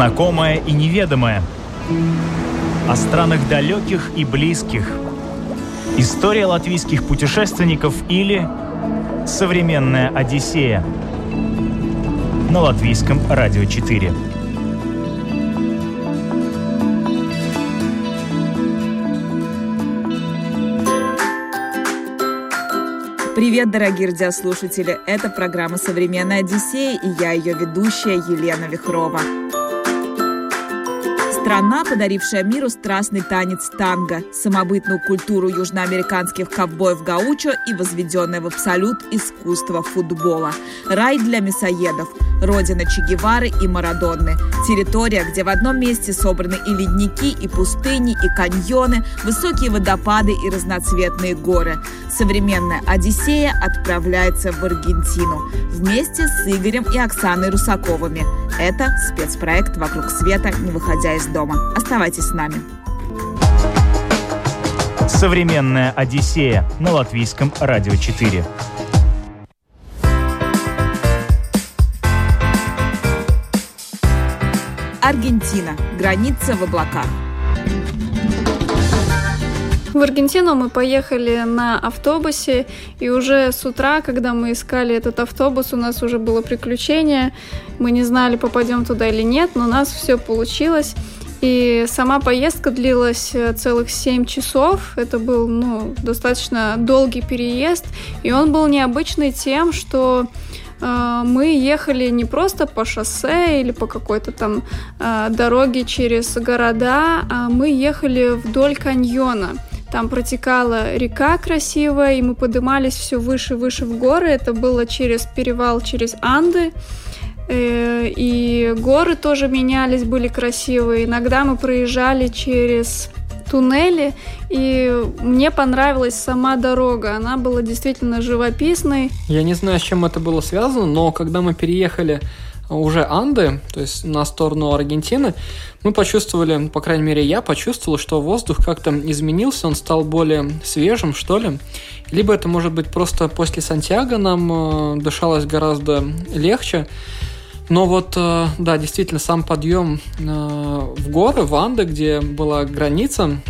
знакомое и неведомое, о странах далеких и близких, история латвийских путешественников или современная Одиссея на латвийском радио 4. Привет, дорогие радиослушатели! Это программа «Современная Одиссея» и я ее ведущая Елена Вихрова. Страна, подарившая миру страстный танец танго, самобытную культуру южноамериканских ковбоев гаучо и возведенное в абсолют искусство футбола. Рай для мясоедов, родина Че Гевары и Марадонны. Территория, где в одном месте собраны и ледники, и пустыни, и каньоны, высокие водопады и разноцветные горы. Современная Одиссея отправляется в Аргентину вместе с Игорем и Оксаной Русаковыми. Это спецпроект «Вокруг света, не выходя из дома». Оставайтесь с нами. Современная Одиссея на латвийском радио 4. Аргентина. Граница в облаках. В Аргентину мы поехали на автобусе, и уже с утра, когда мы искали этот автобус, у нас уже было приключение. Мы не знали, попадем туда или нет, но у нас все получилось. И сама поездка длилась э, целых 7 часов. Это был ну, достаточно долгий переезд. И он был необычный тем, что э, мы ехали не просто по шоссе или по какой-то там э, дороге через города, а мы ехали вдоль каньона. Там протекала река красивая, и мы поднимались все выше и выше в горы. Это было через перевал, через Анды. Э, и горы тоже менялись, были красивые. Иногда мы проезжали через туннели, и мне понравилась сама дорога. Она была действительно живописной. Я не знаю, с чем это было связано, но когда мы переехали уже Анды, то есть на сторону Аргентины, мы почувствовали, по крайней мере я почувствовал, что воздух как-то изменился, он стал более свежим, что ли. Либо это может быть просто после Сантьяго нам э, дышалось гораздо легче. Но вот, э, да, действительно, сам подъем э, в горы, в Анды, где была граница,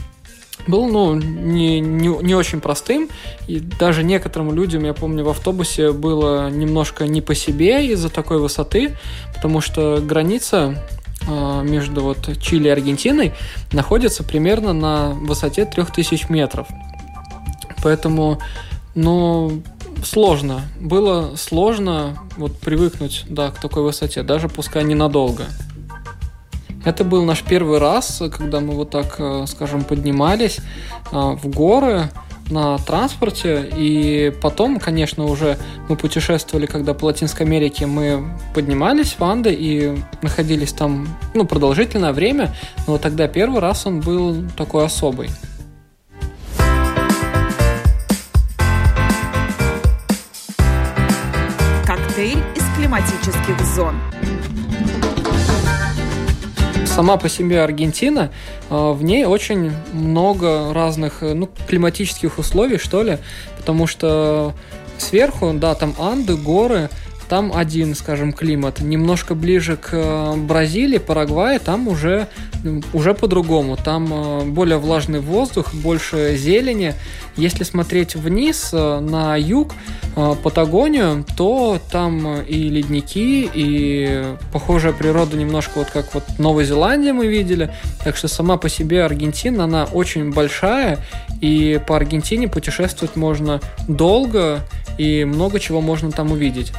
был, ну, не, не, не очень простым, и даже некоторым людям, я помню, в автобусе было немножко не по себе из-за такой высоты, потому что граница э, между вот Чили и Аргентиной находится примерно на высоте 3000 метров. Поэтому, ну, сложно. Было сложно вот привыкнуть, да, к такой высоте, даже пускай ненадолго. Это был наш первый раз, когда мы вот так, э, скажем, поднимались э, в горы на транспорте, и потом, конечно, уже мы путешествовали, когда по Латинской Америке мы поднимались в Анды и находились там, ну, продолжительное время, но тогда первый раз он был такой особый. Коктейль из климатических зон сама по себе Аргентина, а, в ней очень много разных ну, климатических условий, что ли, потому что сверху, да, там Анды, горы, там один, скажем, климат. Немножко ближе к э, Бразилии, Парагвае, там уже, уже по-другому. Там э, более влажный воздух, больше зелени. Если смотреть вниз э, на юг, Патагонию, то там и ледники, и похожая природа немножко вот как вот Новая Зеландия мы видели. Так что сама по себе Аргентина, она очень большая, и по Аргентине путешествовать можно долго, и много чего можно там увидеть.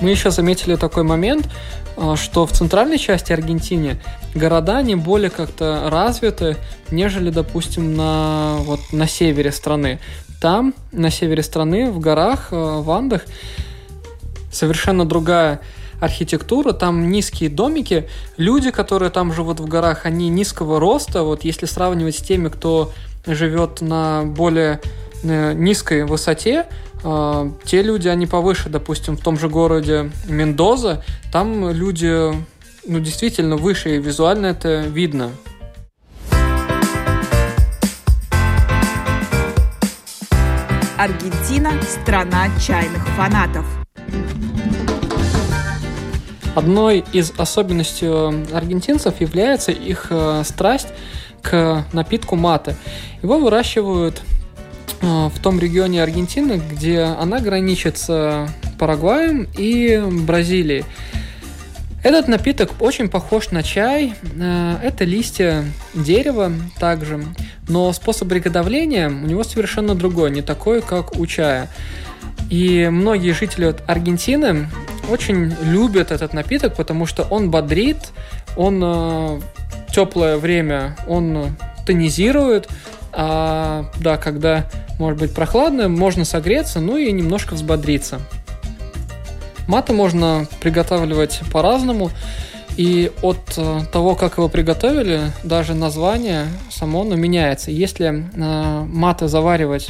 Мы еще заметили такой момент, а, что в центральной части Аргентины города не более как-то развиты, нежели, допустим, на, вот, на севере страны. Там, на севере страны, в горах, а, в Андах, совершенно другая архитектура, там низкие домики, люди, которые там живут в горах, они низкого роста, вот если сравнивать с теми, кто живет на более э, низкой высоте, э, те люди, они повыше, допустим, в том же городе Мендоза, там люди, ну, действительно выше, и визуально это видно. Аргентина – страна чайных фанатов. Одной из особенностей аргентинцев является их э, страсть к напитку маты. Его выращивают э, в том регионе Аргентины, где она граничит с Парагваем и Бразилией. Этот напиток очень похож на чай. Э, это листья дерева также, но способ приготовления у него совершенно другой, не такой, как у чая. И многие жители Аргентины очень любят этот напиток, потому что он бодрит, он э, теплое время он тонизирует, а да, когда может быть прохладно, можно согреться, ну и немножко взбодриться. Маты можно приготавливать по-разному, и от э, того, как его приготовили, даже название само оно меняется. Если э, маты заваривать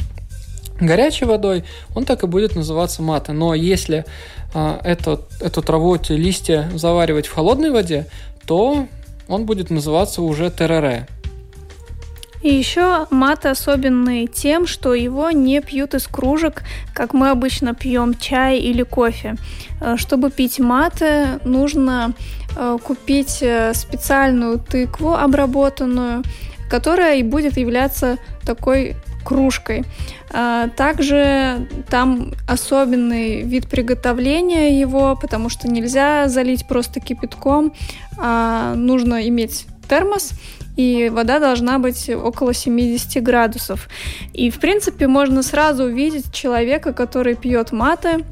горячей водой, он так и будет называться маты. Но если э, эту, эту траву, эти листья заваривать в холодной воде, то он будет называться уже терере. И еще маты особенный тем, что его не пьют из кружек, как мы обычно пьем чай или кофе. Э, чтобы пить маты, нужно э, купить э, специальную тыкву обработанную, которая и будет являться такой кружкой. Также там особенный вид приготовления его, потому что нельзя залить просто кипятком, а нужно иметь термос, и вода должна быть около 70 градусов. И, в принципе, можно сразу увидеть человека, который пьет маты,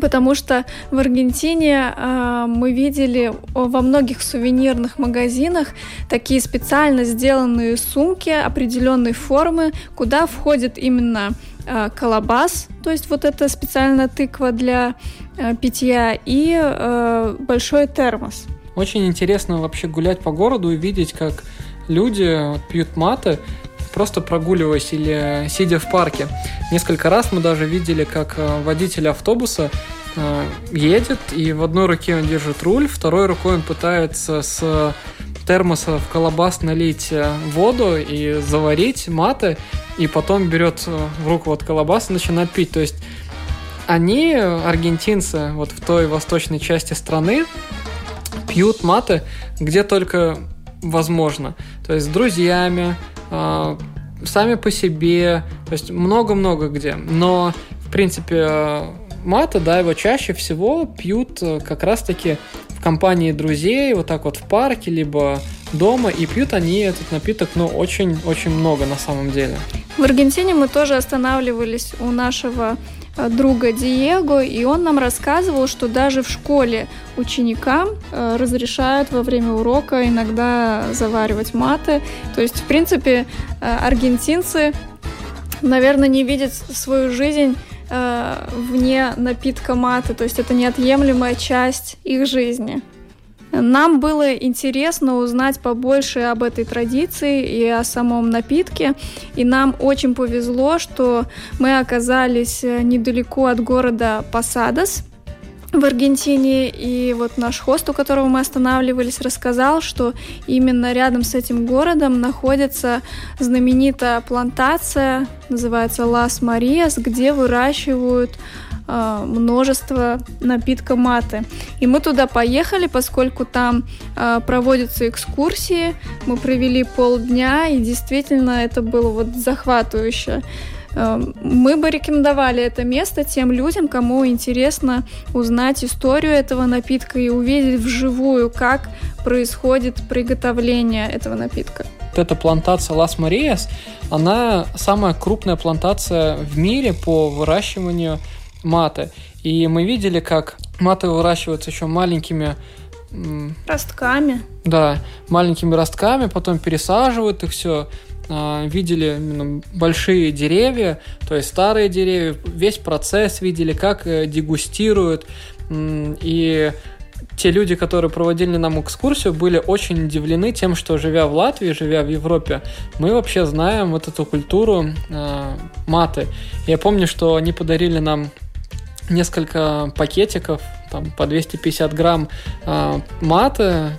Потому что в Аргентине э, мы видели во многих сувенирных магазинах такие специально сделанные сумки определенной формы, куда входит именно э, колобас, то есть вот эта специальная тыква для э, питья, и э, большой термос. Очень интересно вообще гулять по городу и видеть, как люди пьют маты, просто прогуливаясь или сидя в парке. Несколько раз мы даже видели, как э, водитель автобуса э, едет, и в одной руке он держит руль, второй рукой он пытается с термоса в колобас налить э, воду и заварить маты, и потом берет в руку вот колобас и начинает пить. То есть они, аргентинцы, вот в той восточной части страны, пьют маты где только возможно. То есть с друзьями, э, сами по себе, то есть много-много где. Но, в принципе, мата, да, его чаще всего пьют э, как раз-таки в компании друзей, вот так вот в парке, либо дома, и пьют они этот напиток, ну, очень-очень много на самом деле. В Аргентине мы тоже останавливались у нашего друга Диего, и он нам рассказывал, что даже в школе ученикам э, разрешают во время урока иногда заваривать маты. То есть, в принципе, э, аргентинцы, наверное, не видят свою жизнь вне напитка маты, то есть это неотъемлемая часть их жизни. Нам было интересно узнать побольше об этой традиции и о самом напитке, и нам очень повезло, что мы оказались э, недалеко от города Посадос, в Аргентине, и вот наш хост, у которого мы останавливались, рассказал, что именно рядом с этим городом находится знаменитая плантация, называется Лас Мариас, где выращивают э, множество напитка маты. И мы туда поехали, поскольку там э, проводятся экскурсии. Мы провели полдня, и действительно это было вот захватывающе. Э, мы бы рекомендовали это место тем людям, кому интересно узнать историю этого напитка и увидеть вживую, как происходит приготовление этого напитка. Вот эта плантация Лас Мариас, она самая крупная плантация в мире по выращиванию маты. И мы видели, как маты выращиваются еще маленькими ростками. Да, маленькими ростками, потом пересаживают их все. А, видели именно большие деревья, то есть старые деревья, весь процесс видели, как э, дегустируют. И те люди, которые проводили нам экскурсию, были очень удивлены тем, что живя в Латвии, живя в Европе, мы вообще знаем вот эту культуру э, маты. Я помню, что они подарили нам несколько пакетиков, там по 250 грамм э, маты,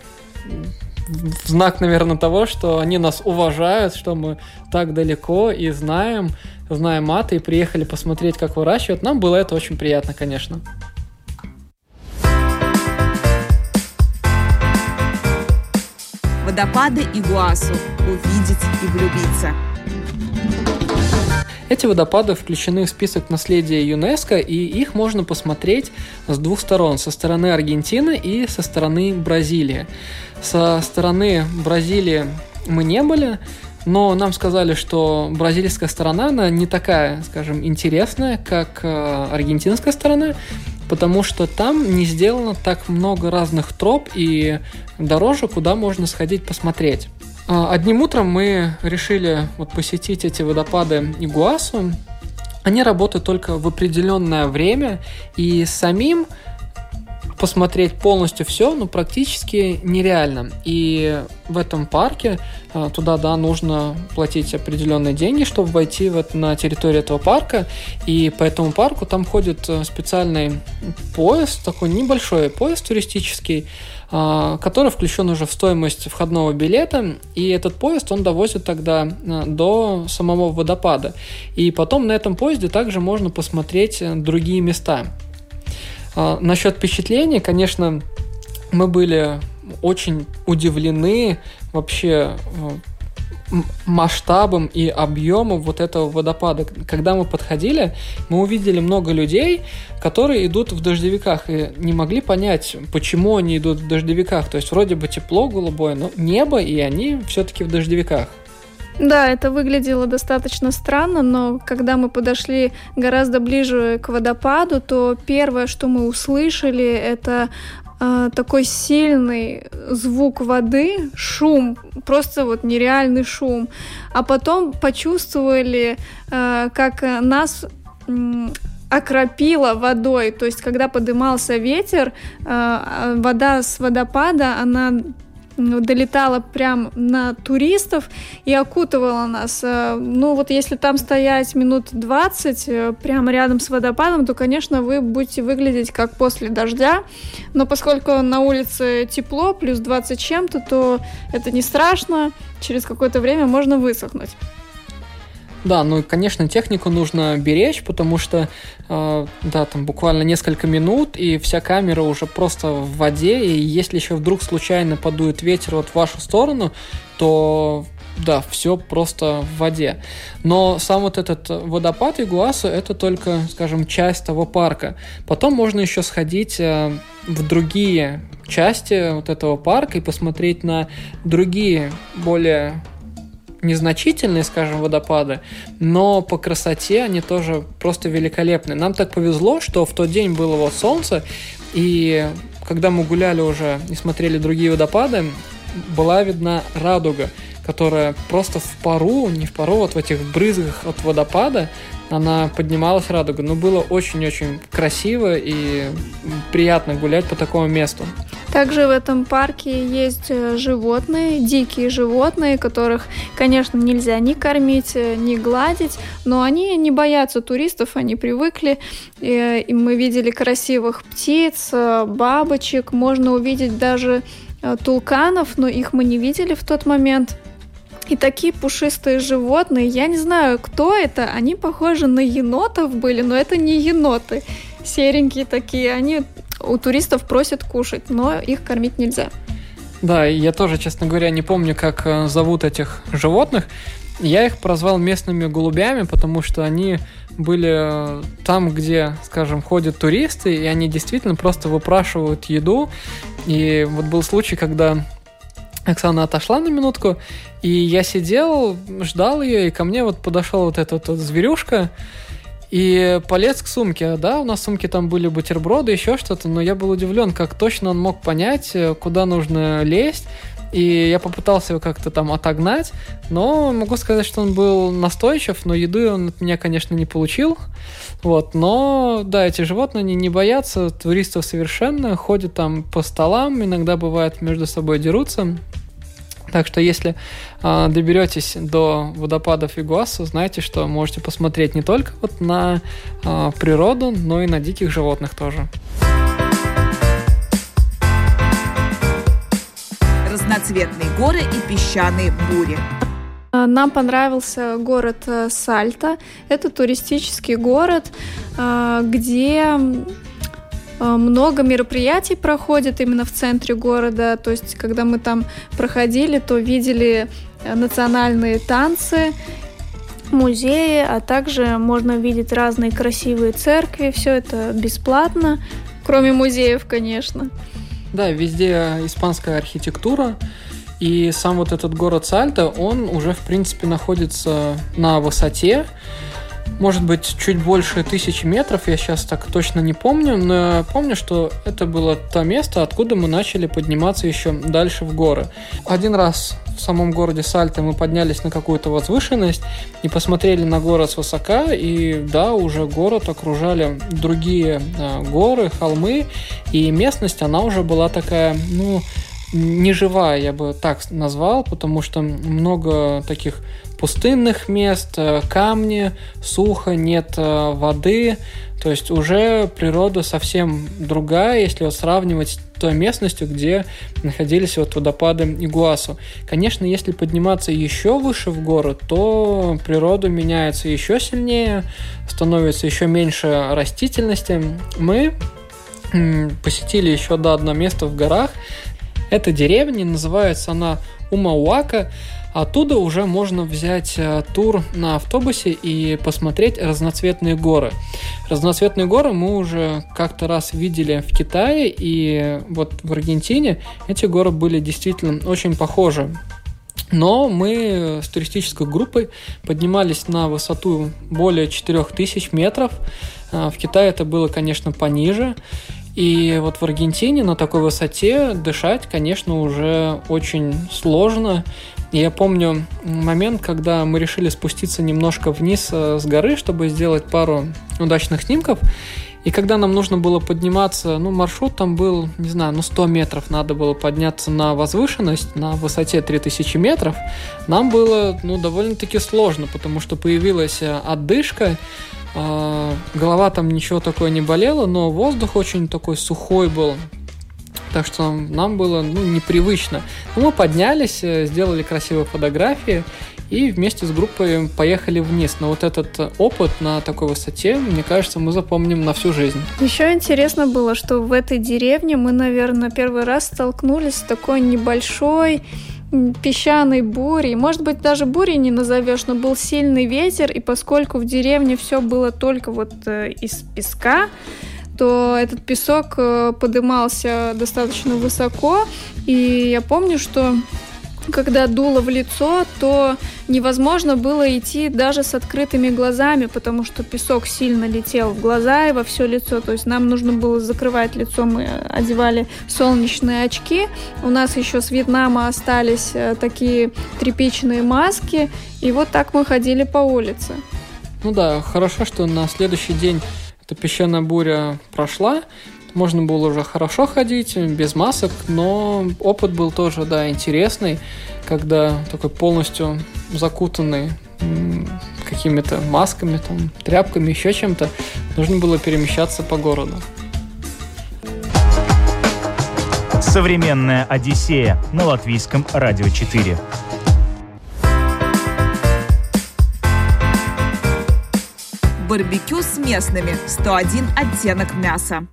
в знак, наверное, того, что они нас уважают, что мы так далеко и знаем, знаем маты, и приехали посмотреть, как выращивают. Нам было это очень приятно, конечно. Водопады Игуасу. Увидеть и влюбиться. Эти водопады включены в список наследия ЮНЕСКО, и их можно посмотреть с двух сторон, со стороны Аргентины и со стороны Бразилии. Со стороны Бразилии мы не были, но нам сказали, что бразильская сторона, она не такая, скажем, интересная, как э, аргентинская сторона, потому что там не сделано так много разных троп и дорожек, куда можно сходить посмотреть. А, одним утром мы решили вот посетить эти водопады Игуасу. Они работают только в определенное время, и самим посмотреть полностью все, ну, практически нереально. И в этом парке а, туда, да, нужно платить определенные деньги, чтобы войти вот на территорию этого парка. И по этому парку там ходит э, специальный поезд, такой небольшой поезд туристический, который включен уже в стоимость входного билета, и этот поезд он довозит тогда а, до самого водопада. И потом на этом поезде также можно посмотреть э, другие места. А, насчет впечатлений, конечно, мы были очень удивлены вообще масштабом и объемом вот этого водопада. Когда мы подходили, мы увидели много людей, которые идут в дождевиках и не могли понять, почему они идут в дождевиках. То есть вроде бы тепло голубое, но небо, и они все-таки в дождевиках. Да, это выглядело достаточно странно, но когда мы подошли гораздо ближе к водопаду, то первое, что мы услышали, это э, такой сильный звук воды, шум, просто вот нереальный шум. А потом почувствовали, э, как нас э, окропило водой. То есть, когда подымался ветер, э, вода с водопада, она долетала прям на туристов и окутывала нас. Э, ну вот если там стоять минут 20 э, прямо рядом с водопадом, то, конечно, вы будете выглядеть как после дождя. Но поскольку на улице тепло, плюс 20 чем-то, то это не страшно. Через какое-то время можно высохнуть. Да, ну и, конечно, технику нужно беречь, потому что, э, да, там буквально несколько минут, и вся камера уже просто в воде, и если еще вдруг случайно подует ветер вот в вашу сторону, то да, все просто в воде. Но сам вот этот водопад Игуасу это только, скажем, часть того парка. Потом можно еще сходить э, в другие части вот этого парка и посмотреть на другие более незначительные, скажем, водопады, но по красоте они тоже просто великолепны. Нам так повезло, что в тот день было вот солнце, и когда мы гуляли уже и смотрели другие водопады, была видна радуга, которая просто в пару, не в пару, вот в этих брызгах от водопада, она поднималась радуга. Но было очень-очень красиво и приятно гулять по такому месту. Также в этом парке есть э, животные, дикие животные, которых, конечно, нельзя ни кормить, э, ни гладить, но они не боятся туристов, они привыкли. И, и мы видели красивых птиц, э, бабочек, можно увидеть даже тулканов, но их мы не видели в тот момент. И такие пушистые животные, я не знаю, кто это, они похожи на енотов были, но это не еноты. Серенькие такие, они у туристов просят кушать, но их кормить нельзя. Да, я тоже, честно говоря, не помню, как э, зовут этих животных. Я их прозвал местными голубями, потому что они были э, там, где, скажем, ходят туристы, и они действительно просто выпрашивают еду. И вот был случай, когда Оксана отошла на минутку, и я сидел, ждал ее, и ко мне вот подошел вот этот вот зверюшка, и полез к сумке. Да, у нас в сумке там были бутерброды, еще что-то, но я был удивлен, как точно он мог понять, э, куда нужно лезть. И я попытался его как-то там отогнать, но могу сказать, что он был настойчив, но еду он от меня, конечно, не получил. Вот, но да, эти животные они не боятся туристов совершенно, ходят там по столам, иногда бывает между собой дерутся. Так что если э, доберетесь до водопадов Игуасу, знайте, что можете посмотреть не только вот на э, природу, но и на диких животных тоже. Разноцветные горы и песчаные бури. Нам понравился город э, Сальта. Это туристический город, э, где много мероприятий проходит именно в центре города. То есть, когда мы там проходили, то видели национальные танцы, музеи, а также можно видеть разные красивые церкви. Все это бесплатно, кроме музеев, конечно. Да, везде испанская архитектура. И сам вот этот город Сальто, он уже, в принципе, находится на высоте может быть, чуть больше тысячи метров, я сейчас так точно не помню, но помню, что это было то место, откуда мы начали подниматься еще дальше в горы. Один раз в самом городе Сальто мы поднялись на какую-то возвышенность и посмотрели на город с высока, и да, уже город окружали другие а, горы, холмы, и местность, она уже была такая, ну, неживая, я бы так назвал, потому что много таких пустынных мест, э, камни, сухо, нет э, воды. То есть уже природа совсем другая, если вот сравнивать с той местностью, где находились вот водопады Игуасу. Конечно, если подниматься еще выше в город, то природа меняется еще сильнее, становится еще меньше растительности. Мы посетили еще да, одно место в горах. Это деревня, называется она Умауака. Оттуда уже можно взять э, тур на автобусе и посмотреть разноцветные горы. Разноцветные горы мы уже как-то раз видели в Китае, и вот в Аргентине эти горы были действительно очень похожи. Но мы с туристической группой поднимались на высоту более 4000 метров. Э, в Китае это было, конечно, пониже. И вот в Аргентине на такой высоте дышать, конечно, уже очень сложно. Я помню момент, когда мы решили спуститься немножко вниз э, с горы, чтобы сделать пару удачных снимков. И когда нам нужно было подниматься, ну, маршрут там был, не знаю, ну, 100 метров надо было подняться на возвышенность, на высоте 3000 метров, нам было, ну, довольно-таки сложно, потому что появилась э, отдышка, э, голова там ничего такое не болела, но воздух очень такой сухой был, так что нам было ну, непривычно. Но мы поднялись, э, сделали красивые фотографии и вместе с группой поехали вниз. Но вот этот опыт на такой высоте, мне кажется, мы запомним на всю жизнь. Еще интересно было, что в этой деревне мы, наверное, первый раз столкнулись с такой небольшой песчаной бурей. Может быть, даже бурей не назовешь, но был сильный ветер, и поскольку в деревне все было только вот э, из песка, то этот песок э, подымался достаточно высоко. И я помню, что когда дуло в лицо, то невозможно было идти даже с открытыми глазами, потому что песок сильно летел в глаза и во все лицо. То есть нам нужно было закрывать лицо. Мы одевали солнечные очки. У нас еще с Вьетнама остались э, такие тряпичные маски. И вот так мы ходили по улице. Ну да, хорошо, что на следующий день эта песчаная буря прошла, можно было уже хорошо ходить, без масок, но опыт был тоже, да, интересный, когда такой полностью закутанный какими-то масками, там, тряпками, еще чем-то, нужно было перемещаться по городу. Современная Одиссея на латвийском радио 4. барбекю с местными. 101 оттенок мяса.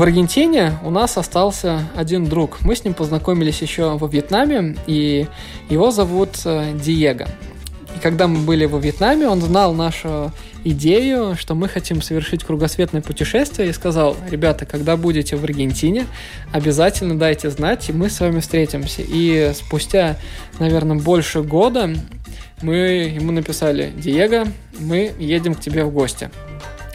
В Аргентине у нас остался один друг. Мы с ним познакомились еще во Вьетнаме, и его зовут э, Диего. И когда мы были во Вьетнаме, он знал нашу идею, что мы хотим совершить кругосветное путешествие, и сказал, ребята, когда будете в Аргентине, обязательно дайте знать, и мы с вами встретимся. И спустя, наверное, больше года мы ему написали, Диего, мы едем к тебе в гости.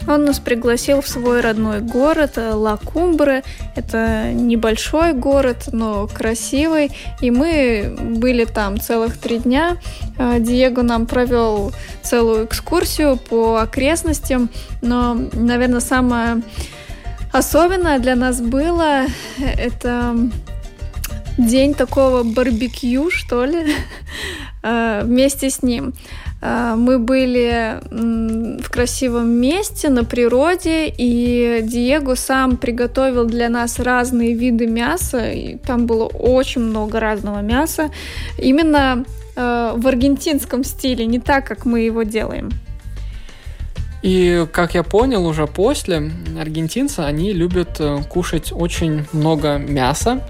Он нас пригласил в свой родной город э, Ла Кумбре. Это небольшой город, но красивый. И мы были там целых три дня. Э, Диего нам провел целую экскурсию по окрестностям. Но, наверное, самое особенное для нас было это день такого барбекю, что ли, э, вместе с ним. Э, мы были в красивом месте, на природе, и Диего сам приготовил для нас разные виды мяса. И там было очень много разного мяса. Именно э, в аргентинском стиле, не так, как мы его делаем. И, как я понял, уже после аргентинцы, они любят э, кушать очень много мяса.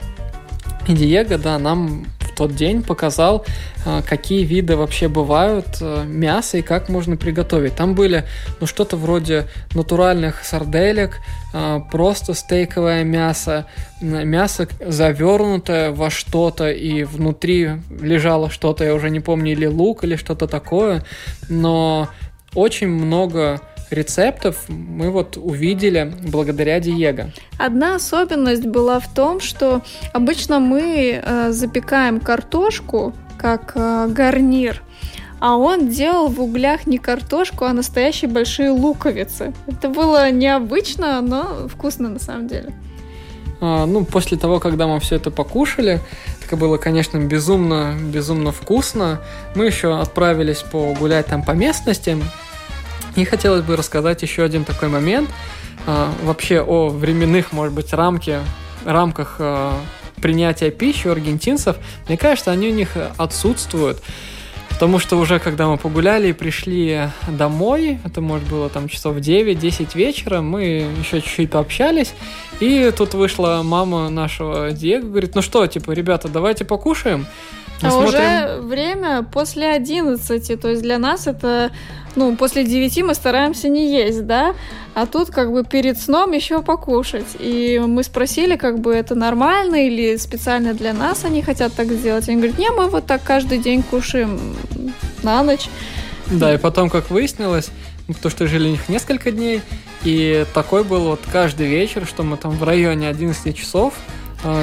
И Диего, да, нам тот день показал, а, какие виды вообще бывают э, мяса и как можно приготовить. Там были, ну, что-то вроде натуральных сарделек, а, просто стейковое мясо, мясо завернутое во что-то, и внутри лежало что-то, я уже не помню, или лук, или что-то такое, но очень много рецептов мы вот увидели благодаря Диего. Одна особенность была в том, что обычно мы э, запекаем картошку как э, гарнир, а он делал в углях не картошку, а настоящие большие луковицы. Это было необычно, но вкусно на самом деле. А, ну, после того, когда мы все это покушали, это было, конечно, безумно, безумно вкусно. Мы еще отправились погулять там по местности, и хотелось бы рассказать еще один такой момент, а, вообще о временных, может быть, рамке, рамках а, принятия пищи у аргентинцев. Мне кажется, они у них отсутствуют. Потому что уже когда мы погуляли и пришли домой, это может было там часов 9-10 вечера, мы еще чуть-чуть пообщались, и тут вышла мама нашего Диего, говорит, ну что, типа, ребята, давайте покушаем. Мы а смотрим... уже время после 11, то есть для нас это ну, после девяти мы стараемся не есть, да, а тут как бы перед сном еще покушать. И мы спросили, как бы это нормально или специально для нас они хотят так сделать. Они говорят, не, мы вот так каждый день кушаем на ночь. Да, и потом, как выяснилось, потому что жили у них несколько дней, и такой был вот каждый вечер, что мы там в районе 11 часов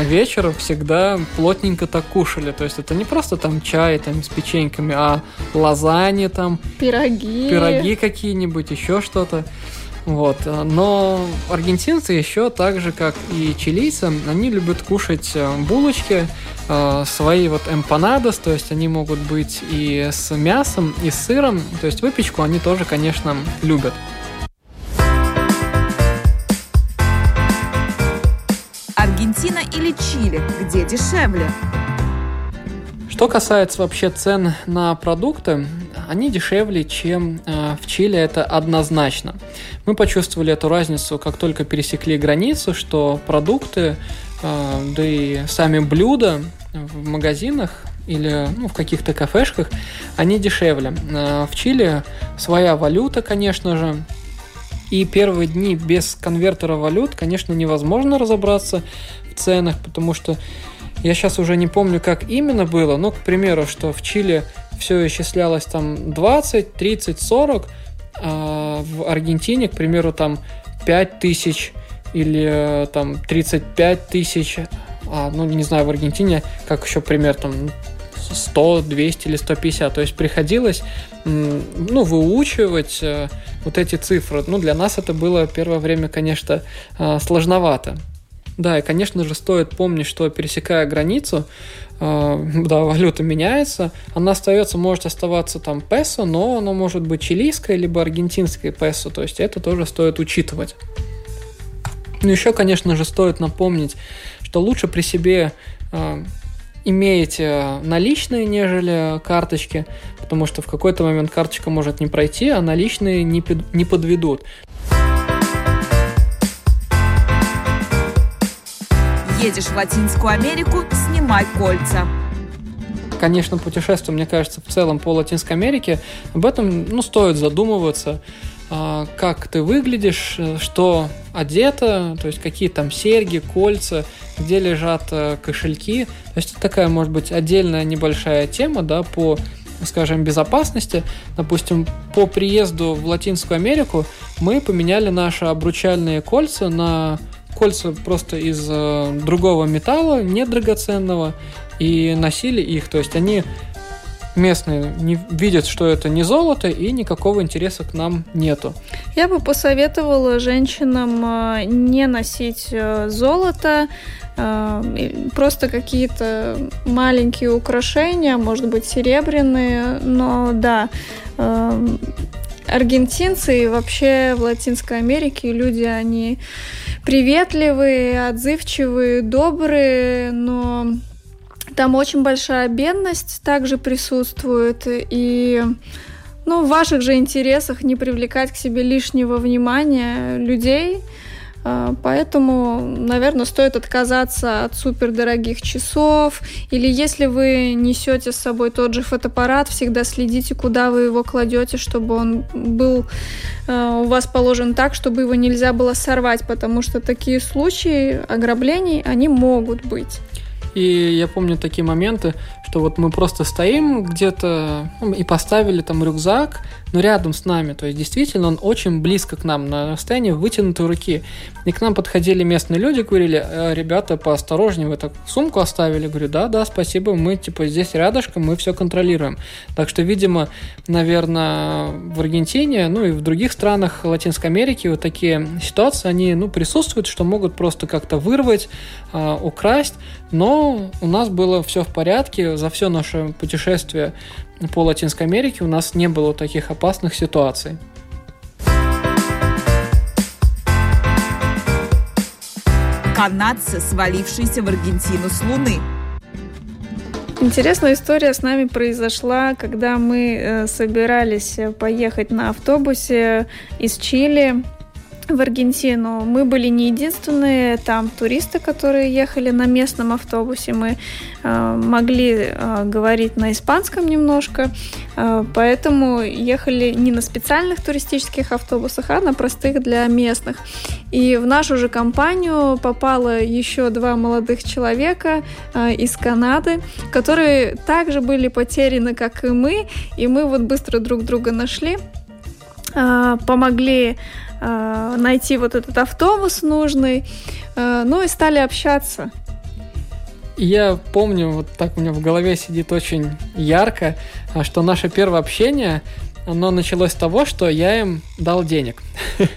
вечером всегда плотненько так кушали. То есть это не просто там чай там с печеньками, а лазанья там. Пироги. Пироги какие-нибудь, еще что-то. Вот. Но аргентинцы еще так же, как и чилийцы, они любят кушать э, булочки, э, свои вот эмпанадос, то есть они могут быть и с мясом, и с сыром, то есть выпечку они тоже, конечно, любят. Дешевле? Что касается вообще цен на продукты, они дешевле, чем э, в Чили, это однозначно. Мы почувствовали эту разницу, как только пересекли границу, что продукты, э, да и сами блюда в магазинах или ну, в каких-то кафешках, они дешевле. Э, в Чили своя валюта, конечно же, и первые дни без конвертера валют, конечно, невозможно разобраться в ценах, потому что я сейчас уже не помню, как именно было, но, к примеру, что в Чили все исчислялось там 20, 30, 40, а в Аргентине, к примеру, там 5 тысяч или там 35 тысяч, а, ну, не знаю, в Аргентине, как еще пример, там 100, 200 или 150. То есть приходилось ну, выучивать э, вот эти цифры. Ну, для нас это было первое время, конечно, э, сложновато. Да, и, конечно же, стоит помнить, что пересекая границу, э, да, валюта меняется, она остается, может оставаться там песо, но она может быть чилийская либо аргентинская песо, то есть это тоже стоит учитывать. Ну, еще, конечно же, стоит напомнить, что лучше при себе иметь наличные, нежели карточки, потому что в какой-то момент карточка может не пройти, а наличные не, не подведут. Едешь в Латинскую Америку, снимай кольца конечно, путешествие, мне кажется, в целом по Латинской Америке, об этом, ну, стоит задумываться, а, как ты выглядишь, что одето, то есть какие там серьги, кольца, где лежат э, кошельки. То есть это такая, может быть, отдельная небольшая тема, да, по скажем, безопасности. Допустим, по приезду в Латинскую Америку мы поменяли наши обручальные кольца на кольца просто из э, другого металла, не драгоценного, и носили их. То есть они местные не видят, что это не золото, и никакого интереса к нам нету. Я бы посоветовала женщинам а, не носить э, золото, а, просто какие-то маленькие украшения, может быть, серебряные, но да, аргентинцы и вообще в Латинской Америке люди, они приветливые, отзывчивые, добрые, но там очень большая бедность также присутствует, и Ну, в ваших же интересах не привлекать к себе лишнего внимания людей, Поэтому, наверное, стоит отказаться от супердорогих часов. Или если вы несете с собой тот же фотоаппарат, всегда следите, куда вы его кладете, чтобы он был а, у вас положен так, чтобы его нельзя было сорвать, потому что такие случаи ограблений, они могут быть. И я помню такие моменты, что вот мы просто стоим где-то ну, и поставили там рюкзак, но рядом с нами. То есть действительно он очень близко к нам, на расстоянии вытянутой руки. И к нам подходили местные люди, говорили, «Э, ребята, поосторожнее, вы так сумку оставили. Говорю, да, да, спасибо, мы типа здесь рядышком, мы все контролируем. Так что, видимо, наверное, в Аргентине, ну и в других странах Латинской Америки вот такие ситуации, они ну, присутствуют, что могут просто как-то вырвать, э, украсть. Но у нас было все в порядке, за все наше путешествие по Латинской Америке у нас не было таких опасных ситуаций. Канадцы, свалившиеся в Аргентину с Луны. Интересная история с нами произошла, когда мы э, собирались поехать на автобусе из Чили в Аргентину. Мы были не единственные там туристы, которые ехали на местном автобусе. Мы э, могли э, говорить на испанском немножко, э, поэтому ехали не на специальных туристических автобусах, а на простых для местных. И в нашу же компанию попало еще два молодых человека э, из Канады, которые также были потеряны, как и мы, и мы вот быстро друг друга нашли э, помогли найти вот этот автобус нужный, э, ну и стали общаться. Я помню, вот так у меня в голове сидит очень ярко, а, что наше первое общение, оно началось с того, что я им дал денег.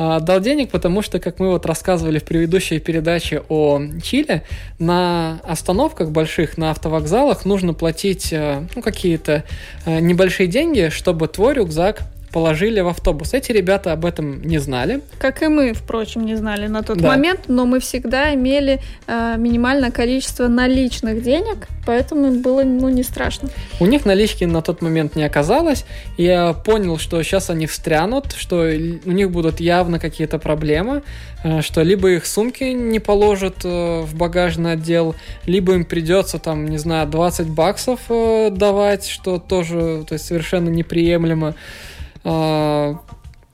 А, дал денег, потому что, как мы вот рассказывали в предыдущей передаче о Чили, на остановках больших, на автовокзалах нужно платить э, ну, какие-то э, небольшие деньги, чтобы твой рюкзак положили в автобус. Эти ребята об этом не знали. Как и мы, впрочем, не знали на тот да. момент, но мы всегда имели э, минимальное количество наличных денег, поэтому было ну, не страшно. У них налички на тот момент не оказалось. Я понял, что сейчас они встрянут, что у них будут явно какие-то проблемы, э, что либо их сумки не положат э, в багажный отдел, либо им придется там, не знаю, 20 баксов э, давать, что тоже то есть, совершенно неприемлемо. А,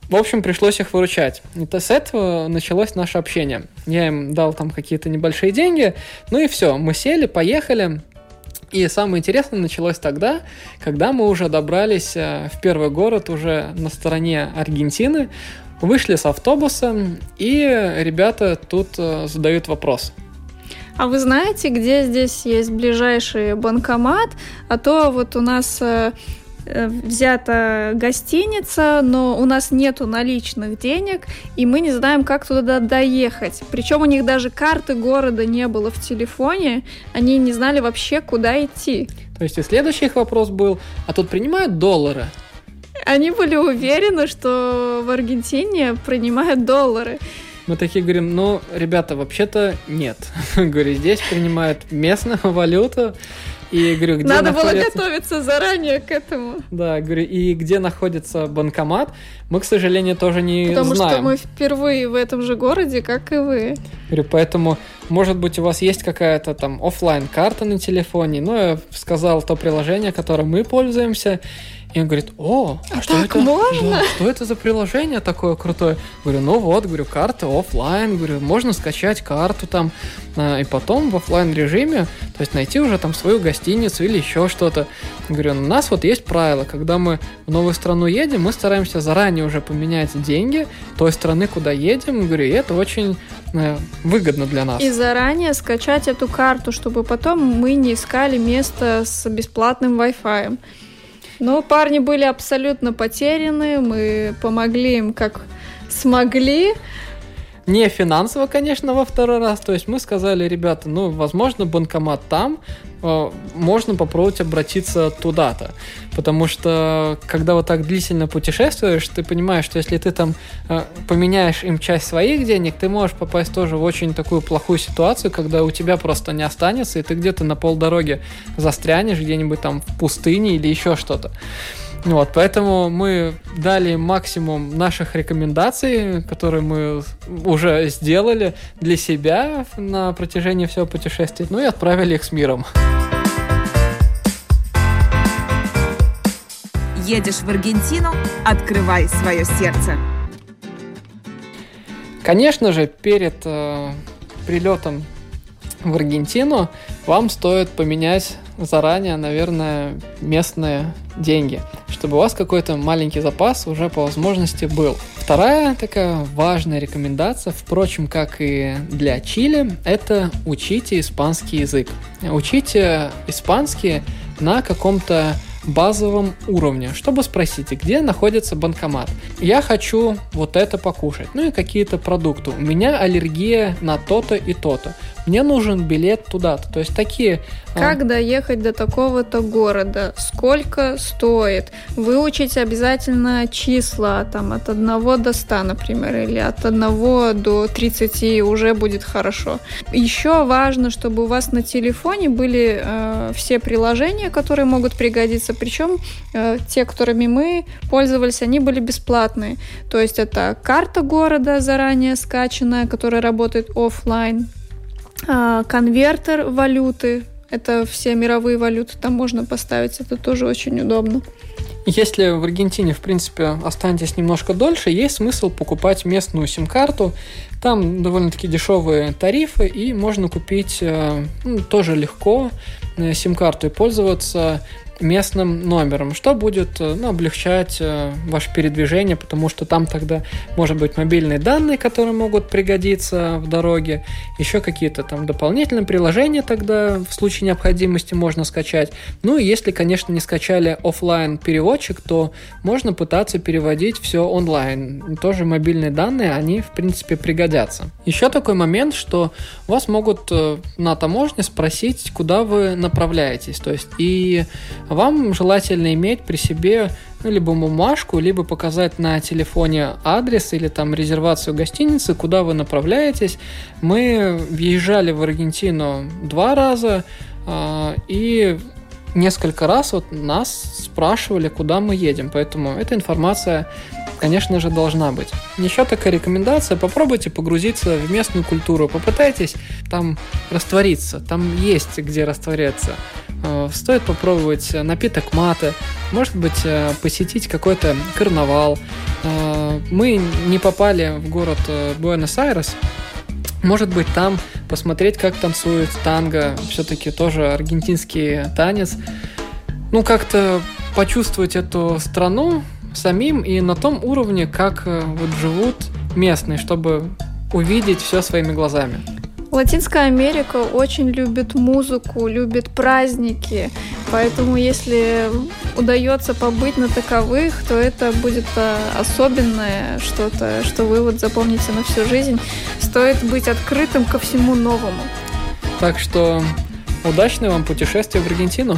в общем, пришлось их выручать. И с этого началось наше общение. Я им дал там какие-то небольшие деньги, ну и все, мы сели, поехали. И самое интересное началось тогда, когда мы уже добрались э, в первый город, уже на стороне Аргентины, вышли с автобуса, и ребята тут э, задают вопрос. А вы знаете, где здесь есть ближайший банкомат? А то вот у нас Э, взята гостиница, но у нас нету наличных денег, и мы не знаем, как туда доехать. Причем у них даже карты города не было в телефоне, они не знали вообще, куда идти. То есть и следующий их вопрос был, а тут принимают доллары? Они были уверены, что в Аргентине принимают доллары. Мы такие говорим, ну, ребята, вообще-то нет. Говорю, здесь принимают местную валюту, и говорю, где Надо находится... было готовиться заранее к этому. Да, говорю, и где находится банкомат, мы, к сожалению, тоже не Потому знаем. Потому что мы впервые в этом же городе, как и вы. Говорю, поэтому, может быть, у вас есть какая-то там офлайн карта на телефоне. Ну, я сказал то приложение, которым мы пользуемся. И он говорит, о, а, а что это? можно? Да, что это за приложение такое крутое? Говорю, ну вот, говорю, карта офлайн, говорю, можно скачать карту там, а, и потом в офлайн режиме, то есть найти уже там свою гостиницу или еще что-то. Говорю, у нас вот есть правило, когда мы в новую страну едем, мы стараемся заранее уже поменять деньги той страны, куда едем. Говорю, и это очень э, выгодно для нас. И заранее скачать эту карту, чтобы потом мы не искали место с бесплатным Wi-Fi. Ну, парни были абсолютно потеряны, мы помогли им как смогли. Не финансово, конечно, во второй раз. То есть мы сказали, ребята, ну, возможно, банкомат там, можно попробовать обратиться туда-то. Потому что, когда вот так длительно путешествуешь, ты понимаешь, что если ты там э, поменяешь им часть своих денег, ты можешь попасть тоже в очень такую плохую ситуацию, когда у тебя просто не останется, и ты где-то на полдороге застрянешь где-нибудь там в пустыне или еще что-то. Вот, поэтому мы дали максимум наших рекомендаций, которые мы уже сделали для себя на протяжении всего путешествия, ну и отправили их с миром. Едешь в Аргентину, открывай свое сердце. Конечно же, перед э, прилетом в Аргентину вам стоит поменять заранее, наверное, местные деньги, чтобы у вас какой-то маленький запас уже по возможности был. Вторая такая важная рекомендация, впрочем, как и для Чили, это учите испанский язык. Учите испанский на каком-то базовом уровне, чтобы спросить, где находится банкомат. Я хочу вот это покушать, ну и какие-то продукты. У меня аллергия на то-то и то-то мне нужен билет туда-то. То есть такие... А, как а... доехать до такого-то города? Сколько стоит? Выучить обязательно числа там от 1 до 100, например, или от 1 до 30 уже будет хорошо. Еще важно, чтобы у вас на телефоне были э, все приложения, которые могут пригодиться. Причем э, те, которыми мы пользовались, они были бесплатные. То есть это карта города заранее скачанная, которая работает офлайн конвертер валюты. Это все мировые валюты там можно поставить. Это тоже очень удобно. Если в Аргентине, в принципе, останетесь немножко дольше, есть смысл покупать местную сим-карту. Там довольно-таки дешевые тарифы, и можно купить э, ну, тоже легко э, сим-карту и пользоваться местным номером, что будет э, ну, облегчать э, ваше передвижение, потому что там тогда может быть мобильные данные, которые могут пригодиться в дороге, еще какие-то там дополнительные приложения тогда в случае необходимости можно скачать. Ну и если, конечно, не скачали офлайн переводчик, то можно пытаться переводить все онлайн. Тоже мобильные данные, они в принципе пригодятся. Еще такой момент, что вас могут э, на таможне спросить, куда вы направляетесь. То есть и вам желательно иметь при себе ну, либо бумажку, либо показать на телефоне адрес или там резервацию гостиницы, куда вы направляетесь. Мы въезжали в Аргентину два раза, э, и несколько раз вот нас спрашивали, куда мы едем, поэтому эта информация, конечно же, должна быть. Еще такая рекомендация, попробуйте погрузиться в местную культуру, попытайтесь там раствориться, там есть где растворяться. Э, стоит попробовать напиток маты, может быть, э, посетить какой-то карнавал. Э, мы не попали в город Буэнос-Айрес, может быть, там посмотреть, как танцует танго, все-таки тоже аргентинский танец. Ну, как-то почувствовать эту страну самим и на том уровне, как вот живут местные, чтобы увидеть все своими глазами. Латинская Америка очень любит музыку, любит праздники, поэтому если удается побыть на таковых, то это будет э, особенное что-то, что вы вот запомните на всю жизнь. Стоит быть открытым ко всему новому. Так что удачного вам путешествия в Аргентину.